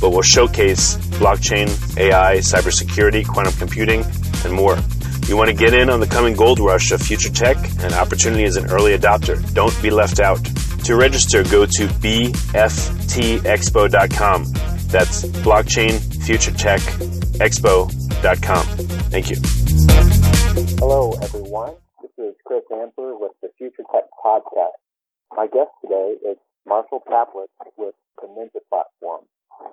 but will showcase blockchain, AI, cybersecurity, quantum computing, and more. You want to get in on the coming gold rush of future tech and opportunity as an early adopter. Don't be left out. To register, go to bftexpo.com. That's blockchainfuturetechexpo.com. Thank you. Hello, everyone. This is Chris Ampler with the Future Tech Podcast. My guest today is Marshall Taplits with NYNJA Platform.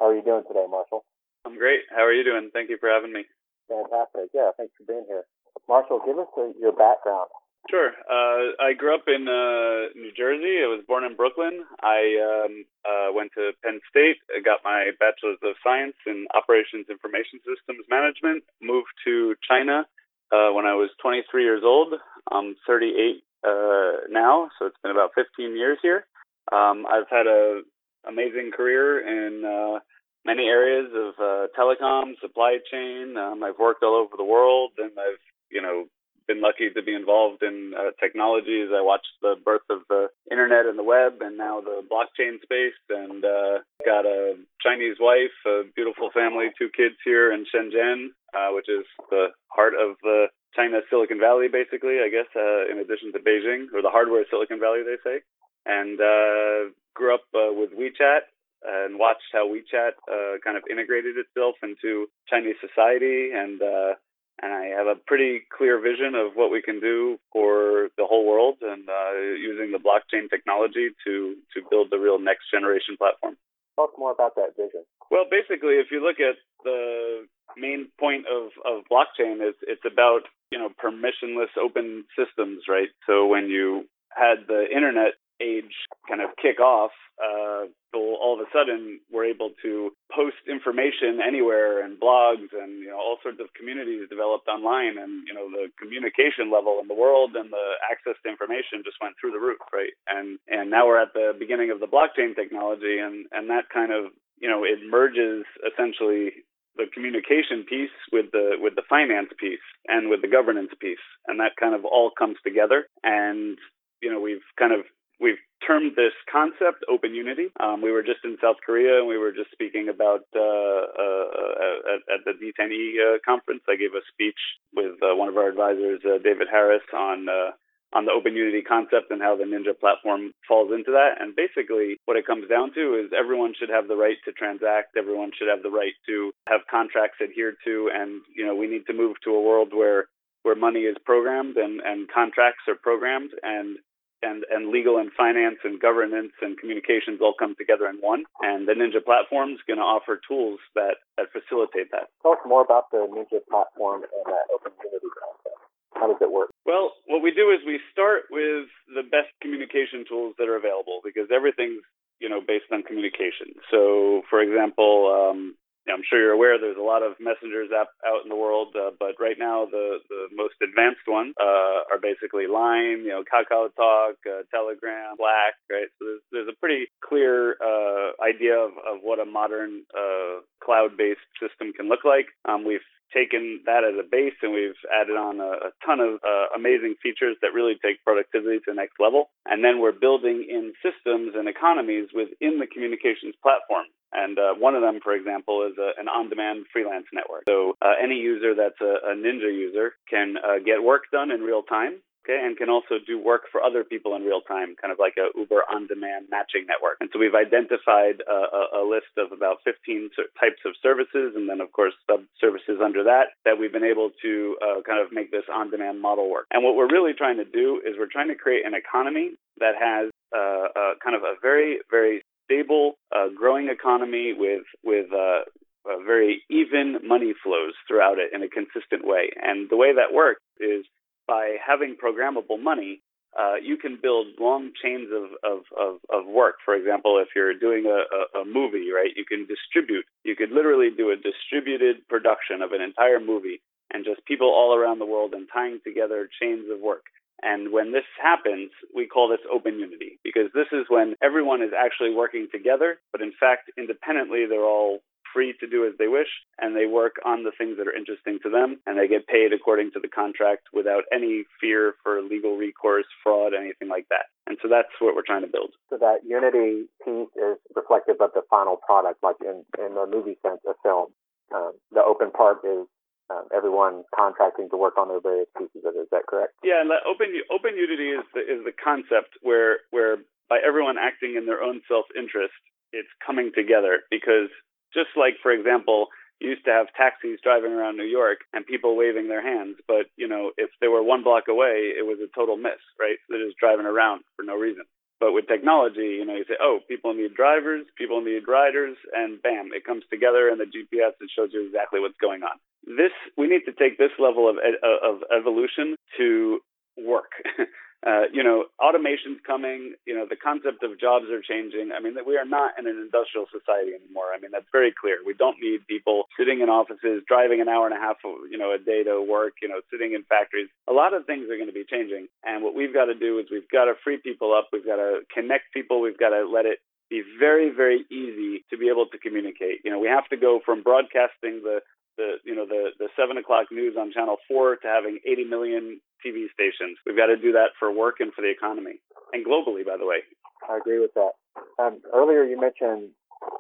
How are you doing today, Marshall? I'm great. How are you doing? Thank you for having me. Fantastic. Yeah, thanks for being here. Marshall, give us a, your background. Sure. Uh, I grew up in uh, New Jersey. I was born in Brooklyn. I um, uh, went to Penn State. I got my Bachelor's of Science in Operations Information Systems Management. Moved to China uh, when I was 23 years old. I'm 38 uh, now, so it's been about 15 years here. Um, I've had a amazing career in uh, many areas of uh, telecom, supply chain. Um, I've worked all over the world, and I've you know been lucky to be involved in uh, technology as I watched the birth of the internet and the web, and now the blockchain space. And uh, got a Chinese wife, a beautiful family, two kids here in Shenzhen, uh, which is the heart of the China Silicon Valley, basically. I guess uh, in addition to Beijing or the hardware Silicon Valley, they say. And uh, grew up uh, with WeChat and watched how WeChat uh, kind of integrated itself into Chinese society, and uh, and I have a pretty clear vision of what we can do for the whole world, and uh, using the blockchain technology to to build the real next generation platform. Talk more about that vision. Well, basically, if you look at the main point of of blockchain, is it's about you know permissionless open systems, right? So when you had the internet age kind of kick off, uh, all of a sudden we're able to post information anywhere and blogs and you know all sorts of communities developed online and you know the communication level in the world and the access to information just went through the roof right? And and now we're at the beginning of the blockchain technology and and that kind of you know it merges essentially the communication piece with the with the finance piece and with the governance piece. And that kind of all comes together and you know we've kind of we've termed this concept open unity. Um, we were just in South Korea and we were just speaking about uh, uh, at, at, the D10E uh, conference. I gave a speech with uh, one of our advisors, uh, David Harris, on uh, on the open unity concept and how the NYNJA platform falls into that. And basically, what it comes down to is everyone should have the right to transact. Everyone should have the right to have contracts adhered to. And you know, we need to move to a world where where money is programmed and and contracts are programmed and and, and legal and finance and governance and communications all come together in one. And the NYNJA platform is going to offer tools that, that facilitate that. Tell us more about the NYNJA platform and that Open Unity concept. How does it work? Well, what we do is we start with the best communication tools that are available because everything's you know based on communication. So, for example, um, I'm sure you're aware there's a lot of messengers app out in the world, uh, but right now the, the most advanced ones uh, are basically Line, you know, Kakao Talk, uh, Telegram, Slack, right? So there's, there's a pretty clear uh, idea of, of what a modern uh, cloud-based system can look like. Um, we've taken that as a base and we've added on a, a ton of uh, amazing features that really take productivity to the next level. And then we're building in systems and economies within the communications platform. And uh, one of them, for example, is a, an on-demand freelance network. So uh, any user that's a, a NYNJA user can uh, get work done in real time okay, and can also do work for other people in real time, kind of like a Uber on-demand matching network. And so we've identified a, a, list of about 15 types of services, and then of course sub-services under that that we've been able to uh, kind of make this on-demand model work. And what we're really trying to do is we're trying to create an economy that has uh, uh, kind of a very, very stable, uh, growing economy with with uh, uh, very even money flows throughout it in a consistent way. And the way that works is by having programmable money, uh, you can build long chains of, of, of, of, work. For example, if you're doing a, a, a, movie, right, you can distribute. You could literally do a distributed production of an entire movie and just people all around the world and tying together chains of work. And when this happens, we call this open unity because this is when everyone is actually working together, but in fact, independently, they're all free to do as they wish and they work on the things that are interesting to them and they get paid according to the contract without any fear for legal recourse, fraud, anything like that. And so that's what we're trying to build. So that unity piece is reflective of the final product, like in, in the movie sense, a film. Um, the open part is um, everyone contracting to work on their various pieces of it. Is that correct? Yeah, and open open unity is the is the concept where where by everyone acting in their own self interest, it's coming together. Because just like, for example, you used to have taxis driving around New York and people waving their hands, but you know if they were one block away, it was a total miss, right? So they're just driving around for no reason. But with technology, you know, you say, oh, people need drivers, people need riders, and bam, it comes together, and the GPS it shows you exactly what's going on this we need to take this level of of evolution to work. Uh, you know, automation's coming. You know, the concept of jobs are changing. I mean, we are not in an industrial society anymore. I mean, that's very clear. We don't need people sitting in offices, driving an hour and a half, you know, a day to work. You know, sitting in factories. A lot of things are going to be changing, and what we've got to do is we've got to free people up. We've got to connect people. We've got to let it be very, very easy to be able to communicate. You know, we have to go from broadcasting the the you know the the seven o'clock news on Channel Four to having 80 million TV stations. We've got to do that for work and for the economy, and globally, by the way. I agree with that. Um, earlier, you mentioned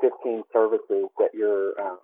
15 services that you're um,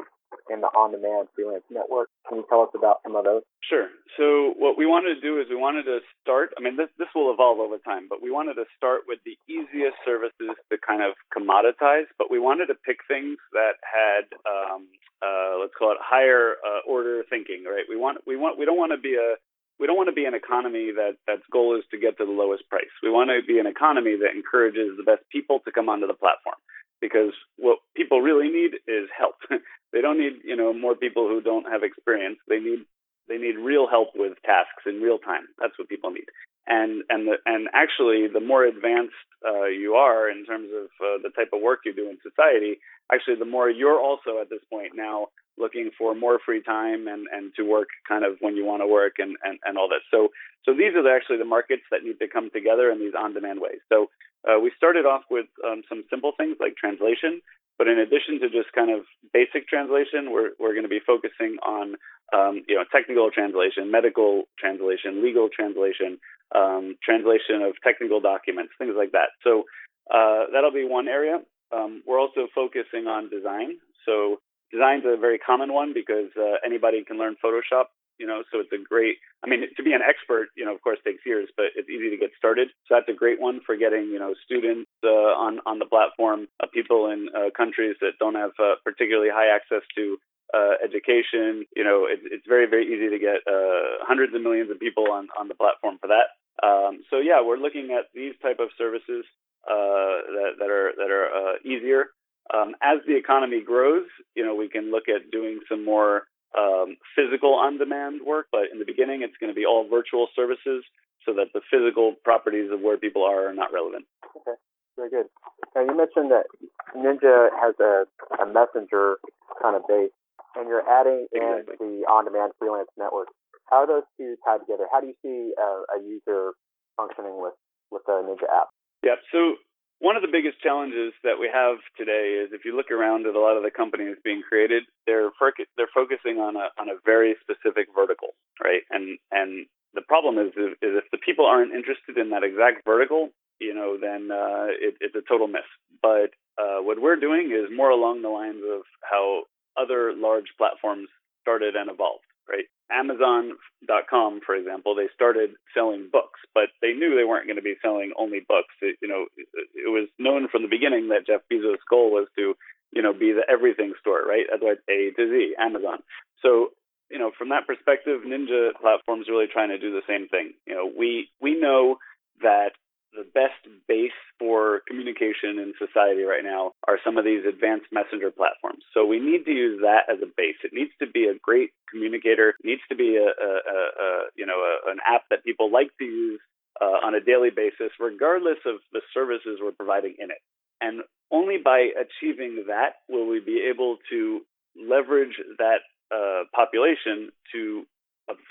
in the on-demand freelance network. Can you tell us about some of those? Sure. So what we wanted to do is we wanted to start. I mean, this this will evolve over time, but we wanted to start with the easiest services to kind of commoditize. But we wanted to pick things that had um, uh, let's call it higher uh, order thinking, right? We want we want we don't want to be a we don't want to be an economy that that's goal is to get to the lowest price. We want to be an economy that encourages the best people to come onto the platform because what people really need is help. they don't need you know more people who don't have experience. They need they need real help with tasks in real time. That's what people need. And and the, and actually, the more advanced uh, you are in terms of uh, the type of work you do in society, actually, the more you're also at this point now looking for more free time and, and to work kind of when you want to work and, and, and all this. So so these are actually the markets that need to come together in these on-demand ways. So uh, we started off with um, some simple things like translation, but in addition to just kind of basic translation, we're, we're going to be focusing on um, you know technical translation, medical translation, legal translation, um, translation of technical documents, things like that. So uh, that'll be one area. Um, we're also focusing on design. So design's a very common one because uh, anybody can learn Photoshop. You know, so it's a great. I mean, to be an expert, you know, of course, takes years, but it's easy to get started. So that's a great one for getting, you know, students uh, on on the platform, uh, people in uh, countries that don't have uh, particularly high access to uh, education. You know, it, it's very, very easy to get uh, hundreds of millions of people on, on the platform for that. Um, so yeah, we're looking at these type of services uh, that, that are that are uh, easier. Um, as the economy grows, you know, we can look at doing some more um, physical on-demand work, but in the beginning, it's going to be all virtual services so that the physical properties of where people are are not relevant. Okay, very good. Now you mentioned that NYNJA has a, a messenger kind of base, and you're adding exactly. in the on-demand freelance network. How are those two tied together? How do you see a user functioning with with the NYNJA app? Yeah, so one of the biggest challenges that we have today is if you look around at a lot of the companies being created, they're they're focusing on a on a very specific vertical, right? And and the problem is is if the people aren't interested in that exact vertical, you know, then uh, it, it's a total miss. But uh, what we're doing is more along the lines of how other large platforms started and evolved right? Amazon.com, for example, they started selling books, but they knew they weren't going to be selling only books. It, you know, it was known from the beginning that Jeff Bezos' goal was to, you know, be the everything store, right? That's why A to Z, Amazon. So, you know, from that perspective, NYNJA platforms really trying to do the same thing. You know, we we know that the best base for communication in society right now are some of these advanced messenger platforms. So we need to use that as a base. It needs to be a great communicator. It needs to be a, a, a, you know a, an app that people like to use uh, on a daily basis, regardless of the services we're providing in it. And only by achieving that will we be able to leverage that uh, population to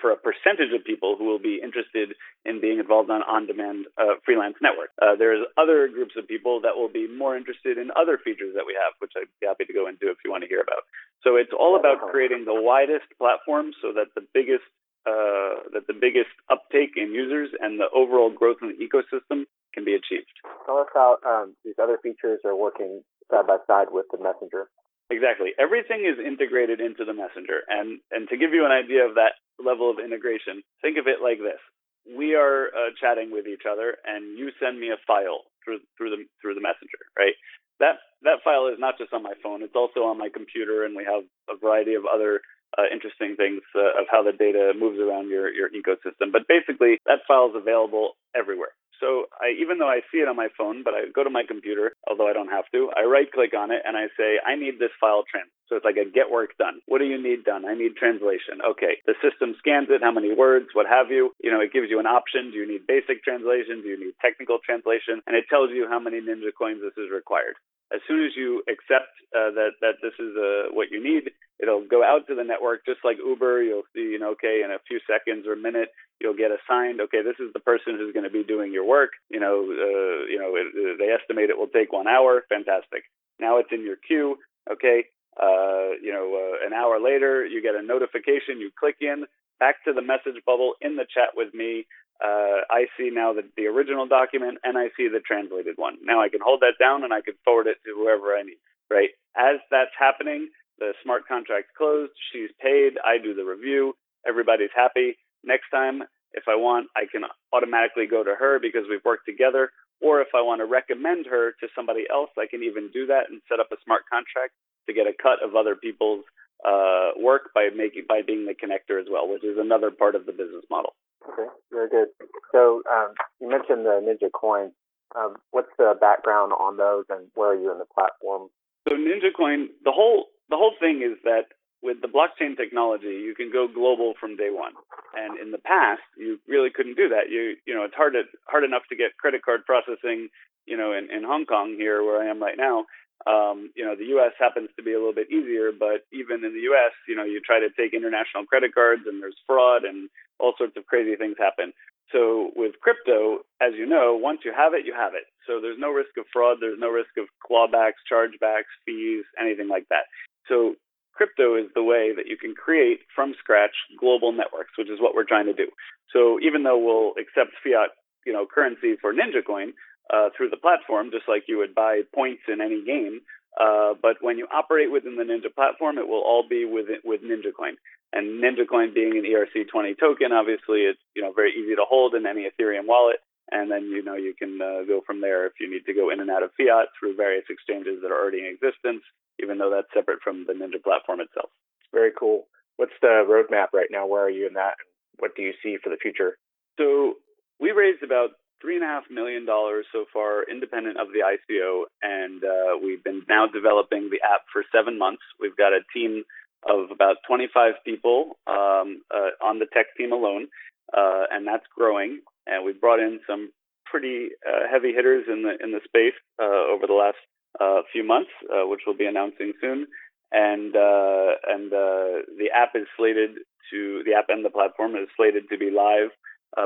for a percentage of people who will be interested in being involved on on-demand uh, freelance network. Uh, there's other groups of people that will be more interested in other features that we have, which I'd be happy to go into if you want to hear about. So it's all about creating the widest platform so that the biggest uh, that the biggest uptake in users and the overall growth in the ecosystem can be achieved. Tell us how um, these other features are working side by side with the messenger. Exactly. Everything is integrated into the messenger. And and to give you an idea of that level of integration, think of it like this. We are uh, chatting with each other and you send me a file through through the through the messenger, right? That that file is not just on my phone, it's also on my computer and we have a variety of other uh, interesting things uh, of how the data moves around your, your ecosystem. But basically, that file is available everywhere. So I, even though I see it on my phone, but I go to my computer, although I don't have to, I right click on it and I say, I need this file trans. So it's like a get work done. What do you need done? I need translation. Okay. The system scans it, how many words, what have you. You know, it gives you an option. Do you need basic translation? Do you need technical translation? And it tells you how many NYNJA coins this is required. As soon as you accept uh, that that this is uh, what you need, it'll go out to the network just like Uber. You'll see, you know, okay, in a few seconds or a minute, you'll get assigned. Okay, this is the person who's going to be doing your work. You know, uh, you know, it, they estimate it will take one hour. Fantastic. Now it's in your queue. Okay, uh, you know, uh, an hour later, you get a notification. You click in back to the message bubble in the chat with me uh, I see now the, the original document and I see the translated one. Now I can hold that down and I can forward it to whoever I need, right? As that's happening, the smart contract's closed, she's paid, I do the review, everybody's happy. Next time, if I want, I can automatically go to her because we've worked together. Or if I want to recommend her to somebody else, I can even do that and set up a smart contract to get a cut of other people's uh, work by making by being the connector as well, which is another part of the business model. Okay, very good. So um, you mentioned the NYNJA Coin. Um, what's the background on those, and where are you in the platform? So NYNJA Coin, the whole the whole thing is that with the blockchain technology, you can go global from day one. And in the past, you really couldn't do that. You you know, it's hard to, hard enough to get credit card processing, you know, in, in Hong Kong here where I am right now. Um, you know, the U.S. happens to be a little bit easier, but even in the U.S., you know, you try to take international credit cards and there's fraud and all sorts of crazy things happen. So with crypto, as you know, once you have it, you have it. So there's no risk of fraud. There's no risk of clawbacks, chargebacks, fees, anything like that. So crypto is the way that you can create from scratch global networks, which is what we're trying to do. So even though we'll accept fiat, you know, currency for NYNJA Coin, uh, through the platform, just like you would buy points in any game. Uh, but when you operate within the NYNJA platform, it will all be with with NYNJA Coin. And NYNJA Coin being an ERC20 token, obviously it's you know very easy to hold in any Ethereum wallet. And then you know you can uh, go from there if you need to go in and out of fiat through various exchanges that are already in existence, even though that's separate from the NYNJA platform itself. Very cool. What's the roadmap right now? Where are you in that? What do you see for the future? So we raised about three and a half million dollars so far, independent of the ICO, and uh, we've been now developing the app for seven months. We've got a team of about 25 people um, uh, on the tech team alone, uh, and that's growing. And we've brought in some pretty uh, heavy hitters in the in the space uh, over the last uh, few months, which we'll be announcing soon. And and the app is slated to the app and the platform is slated to be live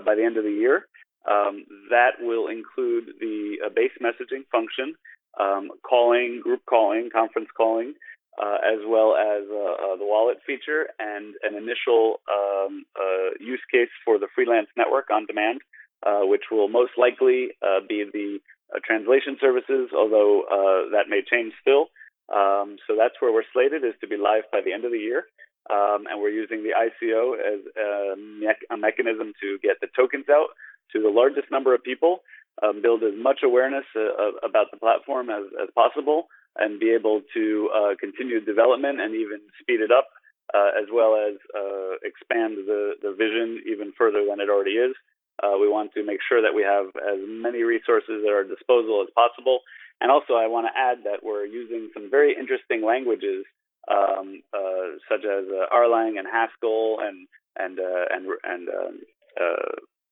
by the end of the year. Um, that will include the uh, base messaging function, um, calling, group calling, conference calling, uh, as well as uh, uh the wallet feature and an initial um, uh, use case for the freelance network on demand, uh, which will most likely be the translation services, although that may change still. Um, so that's where we're slated is to be live by the end of the year. Um, and we're using the ICO as a, me- a mechanism to get the tokens out to the largest number of people, um, build as much awareness uh, about the platform as, as possible, and be able to uh, continue development and even speed it up, uh, as well as uh, expand the, the vision even further than it already is. Uh, we want to make sure that we have as many resources at our disposal as possible. And also, I want to add that we're using some very interesting languages, um, uh, such as Erlang and Haskell and and and and um,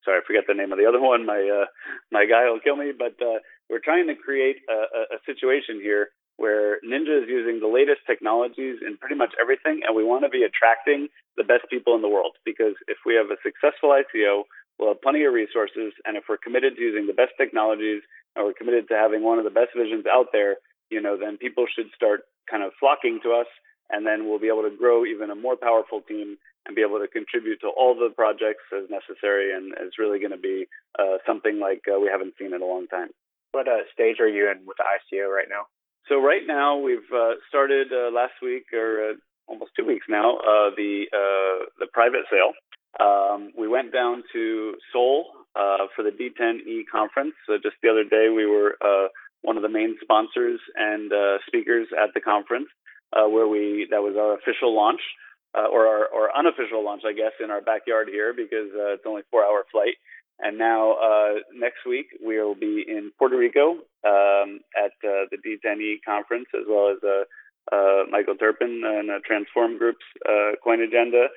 sorry, I forget the name of the other one. My uh, my guy will kill me. But uh, we're trying to create a, a situation here where NYNJA is using the latest technologies in pretty much everything, and we want to be attracting the best people in the world. Because if we have a successful ICO, we'll have plenty of resources, and if we're committed to using the best technologies and we're committed to having one of the best visions out there, you know, then people should start kind of flocking to us, and then we'll be able to grow even a more powerful team and be able to contribute to all the projects as necessary. And it's really going to be uh, something like uh, we haven't seen in a long time. What uh, stage are you in with the ICO right now? So right now we've uh, started uh, last week or uh, almost two weeks now the the private sale. Um, we went down to Seoul for the D10E conference. So just the other day we were one of the main sponsors and speakers at the conference, where we that was our official launch uh, or our or unofficial launch, I guess, in our backyard here because uh, it's only four hour flight. And now uh, next week we will be in Puerto Rico um, at uh, the D10E conference, as well as uh, uh, Michael Terpin and uh, Transform Group's uh, Coin Agenda,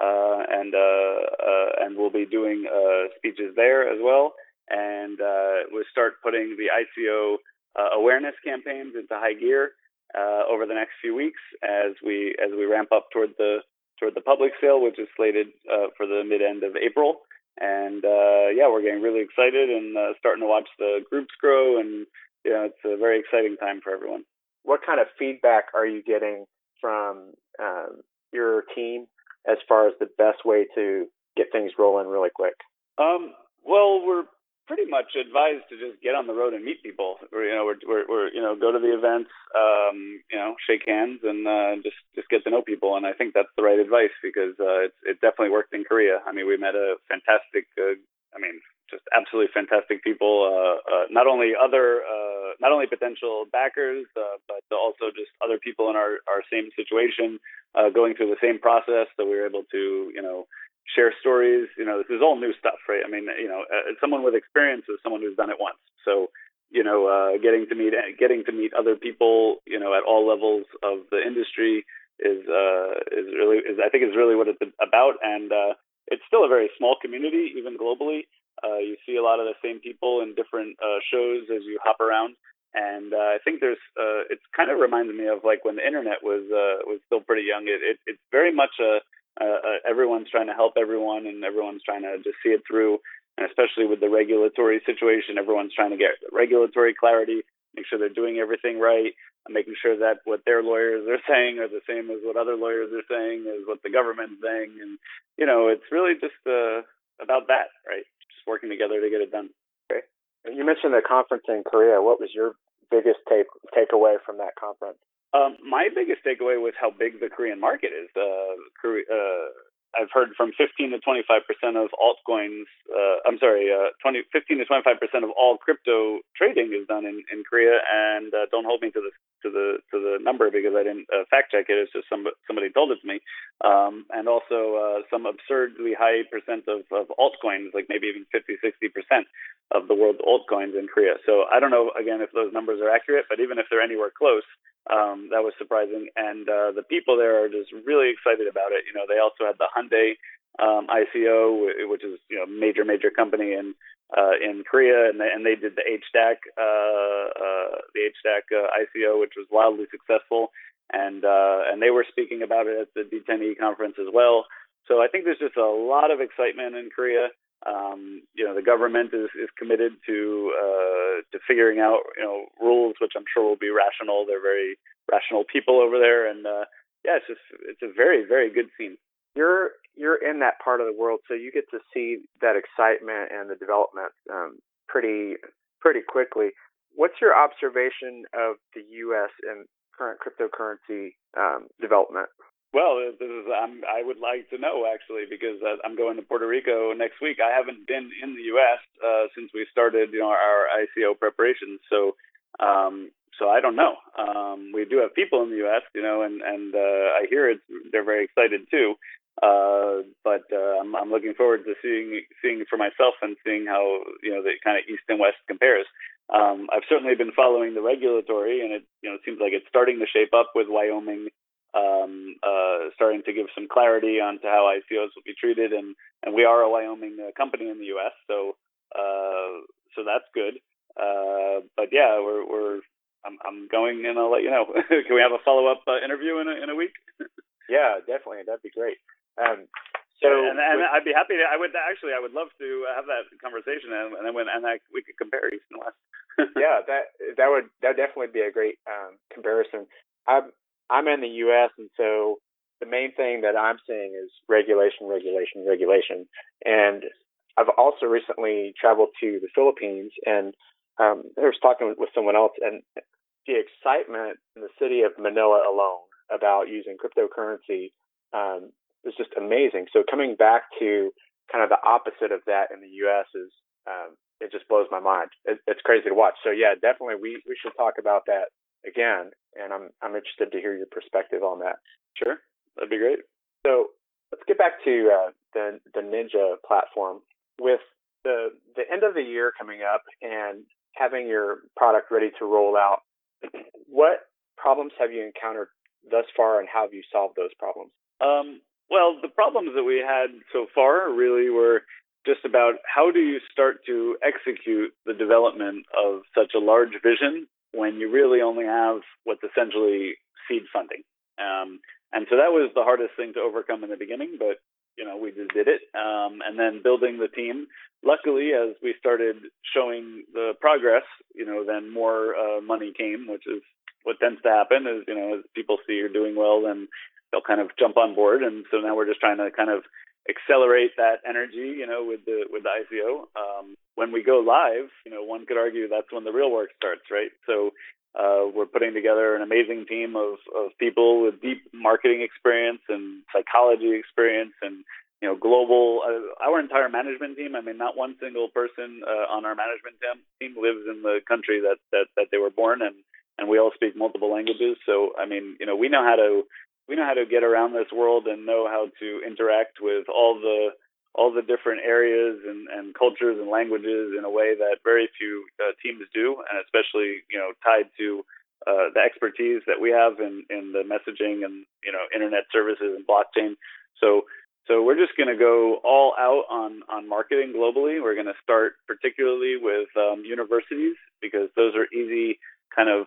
uh, and uh, uh, and we'll be doing uh, speeches there as well. And uh, we'll start putting the ICO uh, awareness campaigns into high gear uh, over the next few weeks as we as we ramp up toward the toward the public sale, which is slated uh, for the mid end of April. And uh, yeah, we're getting really excited and uh, starting to watch the groups grow, and you know, it's a very exciting time for everyone. What kind of feedback are you getting from um, your team as far as the best way to get things rolling really quick? Um, well, we're pretty much advised to just get on the road and meet people. Or, you know, we're, we're, we're you know go to the events, um, you know, shake hands and uh, just just get to know people. And I think that's the right advice because uh, it, it definitely worked in Korea. I mean, we met a fantastic, uh, I mean, just absolutely fantastic people. Uh, uh, not only other, uh, not only potential backers, uh, but also just other people in our our same situation, uh, going through the same process. So we were able to, you know share stories. You know, this is all new stuff, right? I mean, you know, uh, someone with experience is someone who's done it once. So, you know, uh, getting to meet getting to meet other people, you know, at all levels of the industry is uh, is really is I think is really what it's about. And uh, it's still a very small community, even globally. Uh, you see a lot of the same people in different uh, shows as you hop around. And uh, I think there's, uh, it kind of reminds me of like when the internet was uh, was still pretty young. It, it, it's very much a uh, uh, everyone's trying to help everyone and everyone's trying to just see it through. And especially with the regulatory situation, everyone's trying to get regulatory clarity, make sure they're doing everything right, making sure that what their lawyers are saying are the same as what other lawyers are saying, is what the government's saying. And, you know, it's really just uh, about that, right? Just working together to get it done. Okay. You mentioned the conference in Korea. What was your biggest take takeaway from that conference? Um, my biggest takeaway was how big the Korean market is. Uh, Korea, uh, I've heard from 15 to 25 percent of altcoins. Uh, I'm sorry, uh, 20, 15 to 25 percent of all crypto trading is done in, in Korea. And uh, don't hold me to the to the to the number because I didn't uh, fact check it. It's just some, somebody told it to me. Um, and also uh, some absurdly high percent of, of altcoins, like maybe even 50, 60 percent of the world's altcoins in Korea. So I don't know again if those numbers are accurate, but even if they're anywhere close, um, that was surprising. And uh, the people there are just really excited about it. You know, they also had the Hyundai um, ICO, which is you know major major company in uh, in Korea, and they, and they did the Hdac uh, uh, the Hdac uh, ICO, which was wildly successful. And uh, and they were speaking about it at the D10E conference as well. So I think there's just a lot of excitement in Korea. Um, you know, the government is, is committed to uh, to figuring out you know rules, which I'm sure will be rational. They're very rational people over there, and uh, yeah, it's just it's a very very good scene. You're you're in that part of the world, so you get to see that excitement and the development um, pretty pretty quickly. What's your observation of the U.S. and current cryptocurrency um, development? Well, this is I would like to know actually because uh, I'm going to Puerto Rico next week. I haven't been in the U.S. Uh, since we started, you know, our ICO preparations. So, um, so I don't know. Um, we do have people in the U.S., you know, and and uh, I hear it's they're very excited too. Uh, but uh, I'm, I'm looking forward to seeing seeing for myself and seeing how you know the kind of east and west compares. Um, I've certainly been following the regulatory, and it you know seems like it's starting to shape up with Wyoming um, uh, starting to give some clarity on to how ICOs will be treated, and and we are a Wyoming uh, company in the U.S., so uh, so that's good. Uh, but yeah, we're we're I'm, I'm going and I'll let you know. Can we have a follow up uh, interview in a in a week? yeah, definitely. That'd be great. Um, so and, and with, I'd be happy to. I would actually. I would love to have that conversation, and, and then when and I, we could compare East and West. yeah, that that would that would definitely be a great um, comparison. I'm I'm in the U.S. and so the main thing that I'm seeing is regulation, regulation, regulation. And I've also recently traveled to the Philippines and um, I was talking with someone else and the excitement in the city of Manila alone about using cryptocurrency um, is just amazing. So coming back to kind of the opposite of that in the U.S. is um, it just blows my mind. It, it's crazy to watch. So yeah, definitely we we should talk about that again, and I'm I'm interested to hear your perspective on that. Sure, that'd be great. So let's get back to uh, the the NYNJA platform with the the end of the year coming up and having your product ready to roll out. What problems have you encountered thus far, and how have you solved those problems? Um, well, the problems that we had so far really were just about how do you start to execute the development of such a large vision when you really only have what's essentially seed funding. Um, and so that was the hardest thing to overcome in the beginning, but you know we just did it. Um, and then building the team. Luckily, as we started showing the progress, you know, then more uh, money came, which is what tends to happen. Is you know as people see you're doing well, then they'll kind of jump on board. And so now we're just trying to kind of accelerate that energy, you know, with the with the ICO. Um, when we go live, you know, one could argue that's when the real work starts, right? So uh, we're putting together an amazing team of of people with deep marketing experience and psychology experience and you know global uh, our entire management team i mean not one single person uh, on our management team, team lives in the country that that that they were born and and we all speak multiple languages so i mean you know we know how to we know how to get around this world and know how to interact with all the all the different areas and, and cultures and languages in a way that very few uh, teams do, and especially you know tied to uh, the expertise that we have in, in the messaging and you know internet services and blockchain. So so we're just going to go all out on on marketing globally. We're going to start particularly with um, universities because those are easy kind of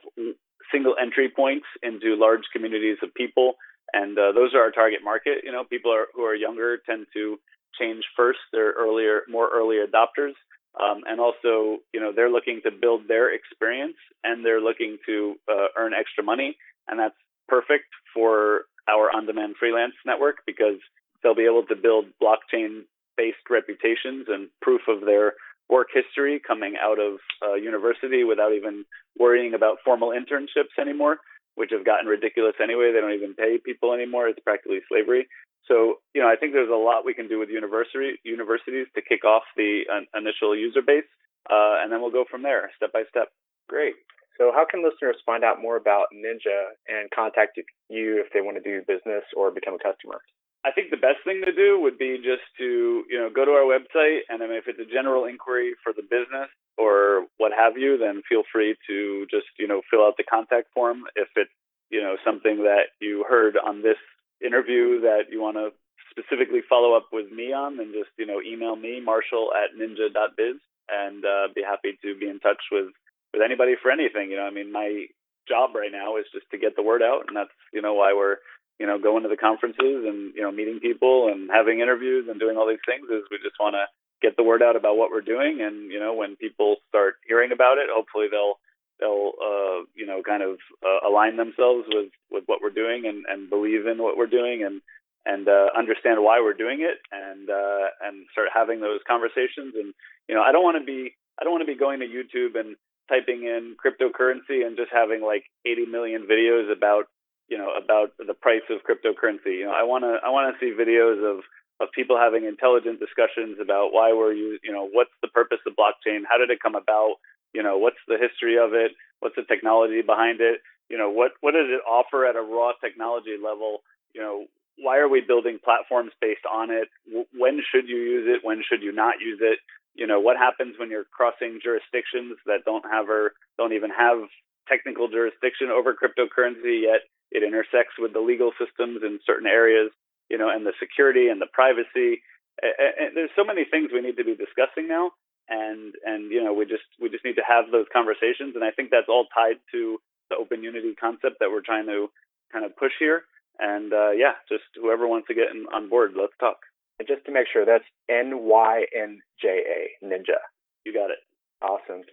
single entry points into large communities of people and uh, those are our target market. You know, people are, who are younger tend to change first. They're earlier, more early adopters, um, and also, you know, they're looking to build their experience and they're looking to uh, earn extra money, and that's perfect for our on-demand freelance network because they'll be able to build blockchain-based reputations and proof of their work history coming out of uh, university without even worrying about formal internships anymore which has gotten ridiculous anyway. They don't even pay people anymore. It's practically slavery. So, you know, I think there's a lot we can do with university universities to kick off the uh, initial user base, uh, and then we'll go from there, step by step. Great. So, how can listeners find out more about NYNJA and contact you if they want to do business or become a customer? I think the best thing to do would be just to, you know, go to our website and I mean, if it's a general inquiry for the business or what have you, then feel free to just, you know, fill out the contact form. If it's, you know, something that you heard on this interview that you want to specifically follow up with me on, then just, you know, email me, marshall at nynja.biz and uh, be happy to be in touch with, with anybody for anything. You know, I mean, my job right now is just to get the word out and that's, you know, why we're you know, going to the conferences and, you know, meeting people and having interviews and doing all these things is we just want to get the word out about what we're doing. And, you know, when people start hearing about it, hopefully they'll, they'll, uh, you know, kind of uh, align themselves with, with what we're doing and, and believe in what we're doing and, and, uh, understand why we're doing it and, uh, and start having those conversations. And, you know, I don't want to be, I don't want to be going to YouTube and typing in cryptocurrency and just having like 80 million videos about you know about the price of cryptocurrency. You know, I want to I want to see videos of of people having intelligent discussions about why we're you you know what's the purpose of blockchain, how did it come about, you know what's the history of it, what's the technology behind it, you know what what does it offer at a raw technology level, you know why are we building platforms based on it, when should you use it, when should you not use it, you know what happens when you're crossing jurisdictions that don't have or don't even have technical jurisdiction over cryptocurrency yet it intersects with the legal systems in certain areas, you know, and the security and the privacy. And there's so many things we need to be discussing now, and and you know we just we just need to have those conversations, and I think that's all tied to the open unity concept that we're trying to kind of push here. And uh, yeah, just whoever wants to get in, on board, let's talk. And just to make sure, that's N Y N J A NYNJA. You got it. Awesome.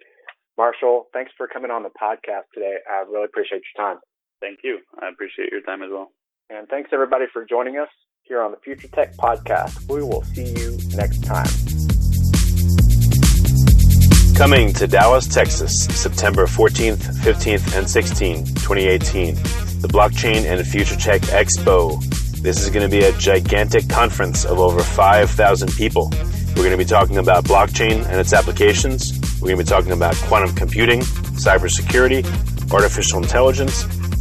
Marshall, thanks for coming on the podcast today. I really appreciate your time. Thank you. I appreciate your time as well. And thanks everybody for joining us here on the Future Tech Podcast. We will see you next time. Coming to Dallas, Texas, September 14th, 15th, and 16th, 2018, the Blockchain and Future Tech Expo. This is going to be a gigantic conference of over 5,000 people. We're going to be talking about blockchain and its applications. We're going to be talking about quantum computing, cybersecurity, artificial intelligence,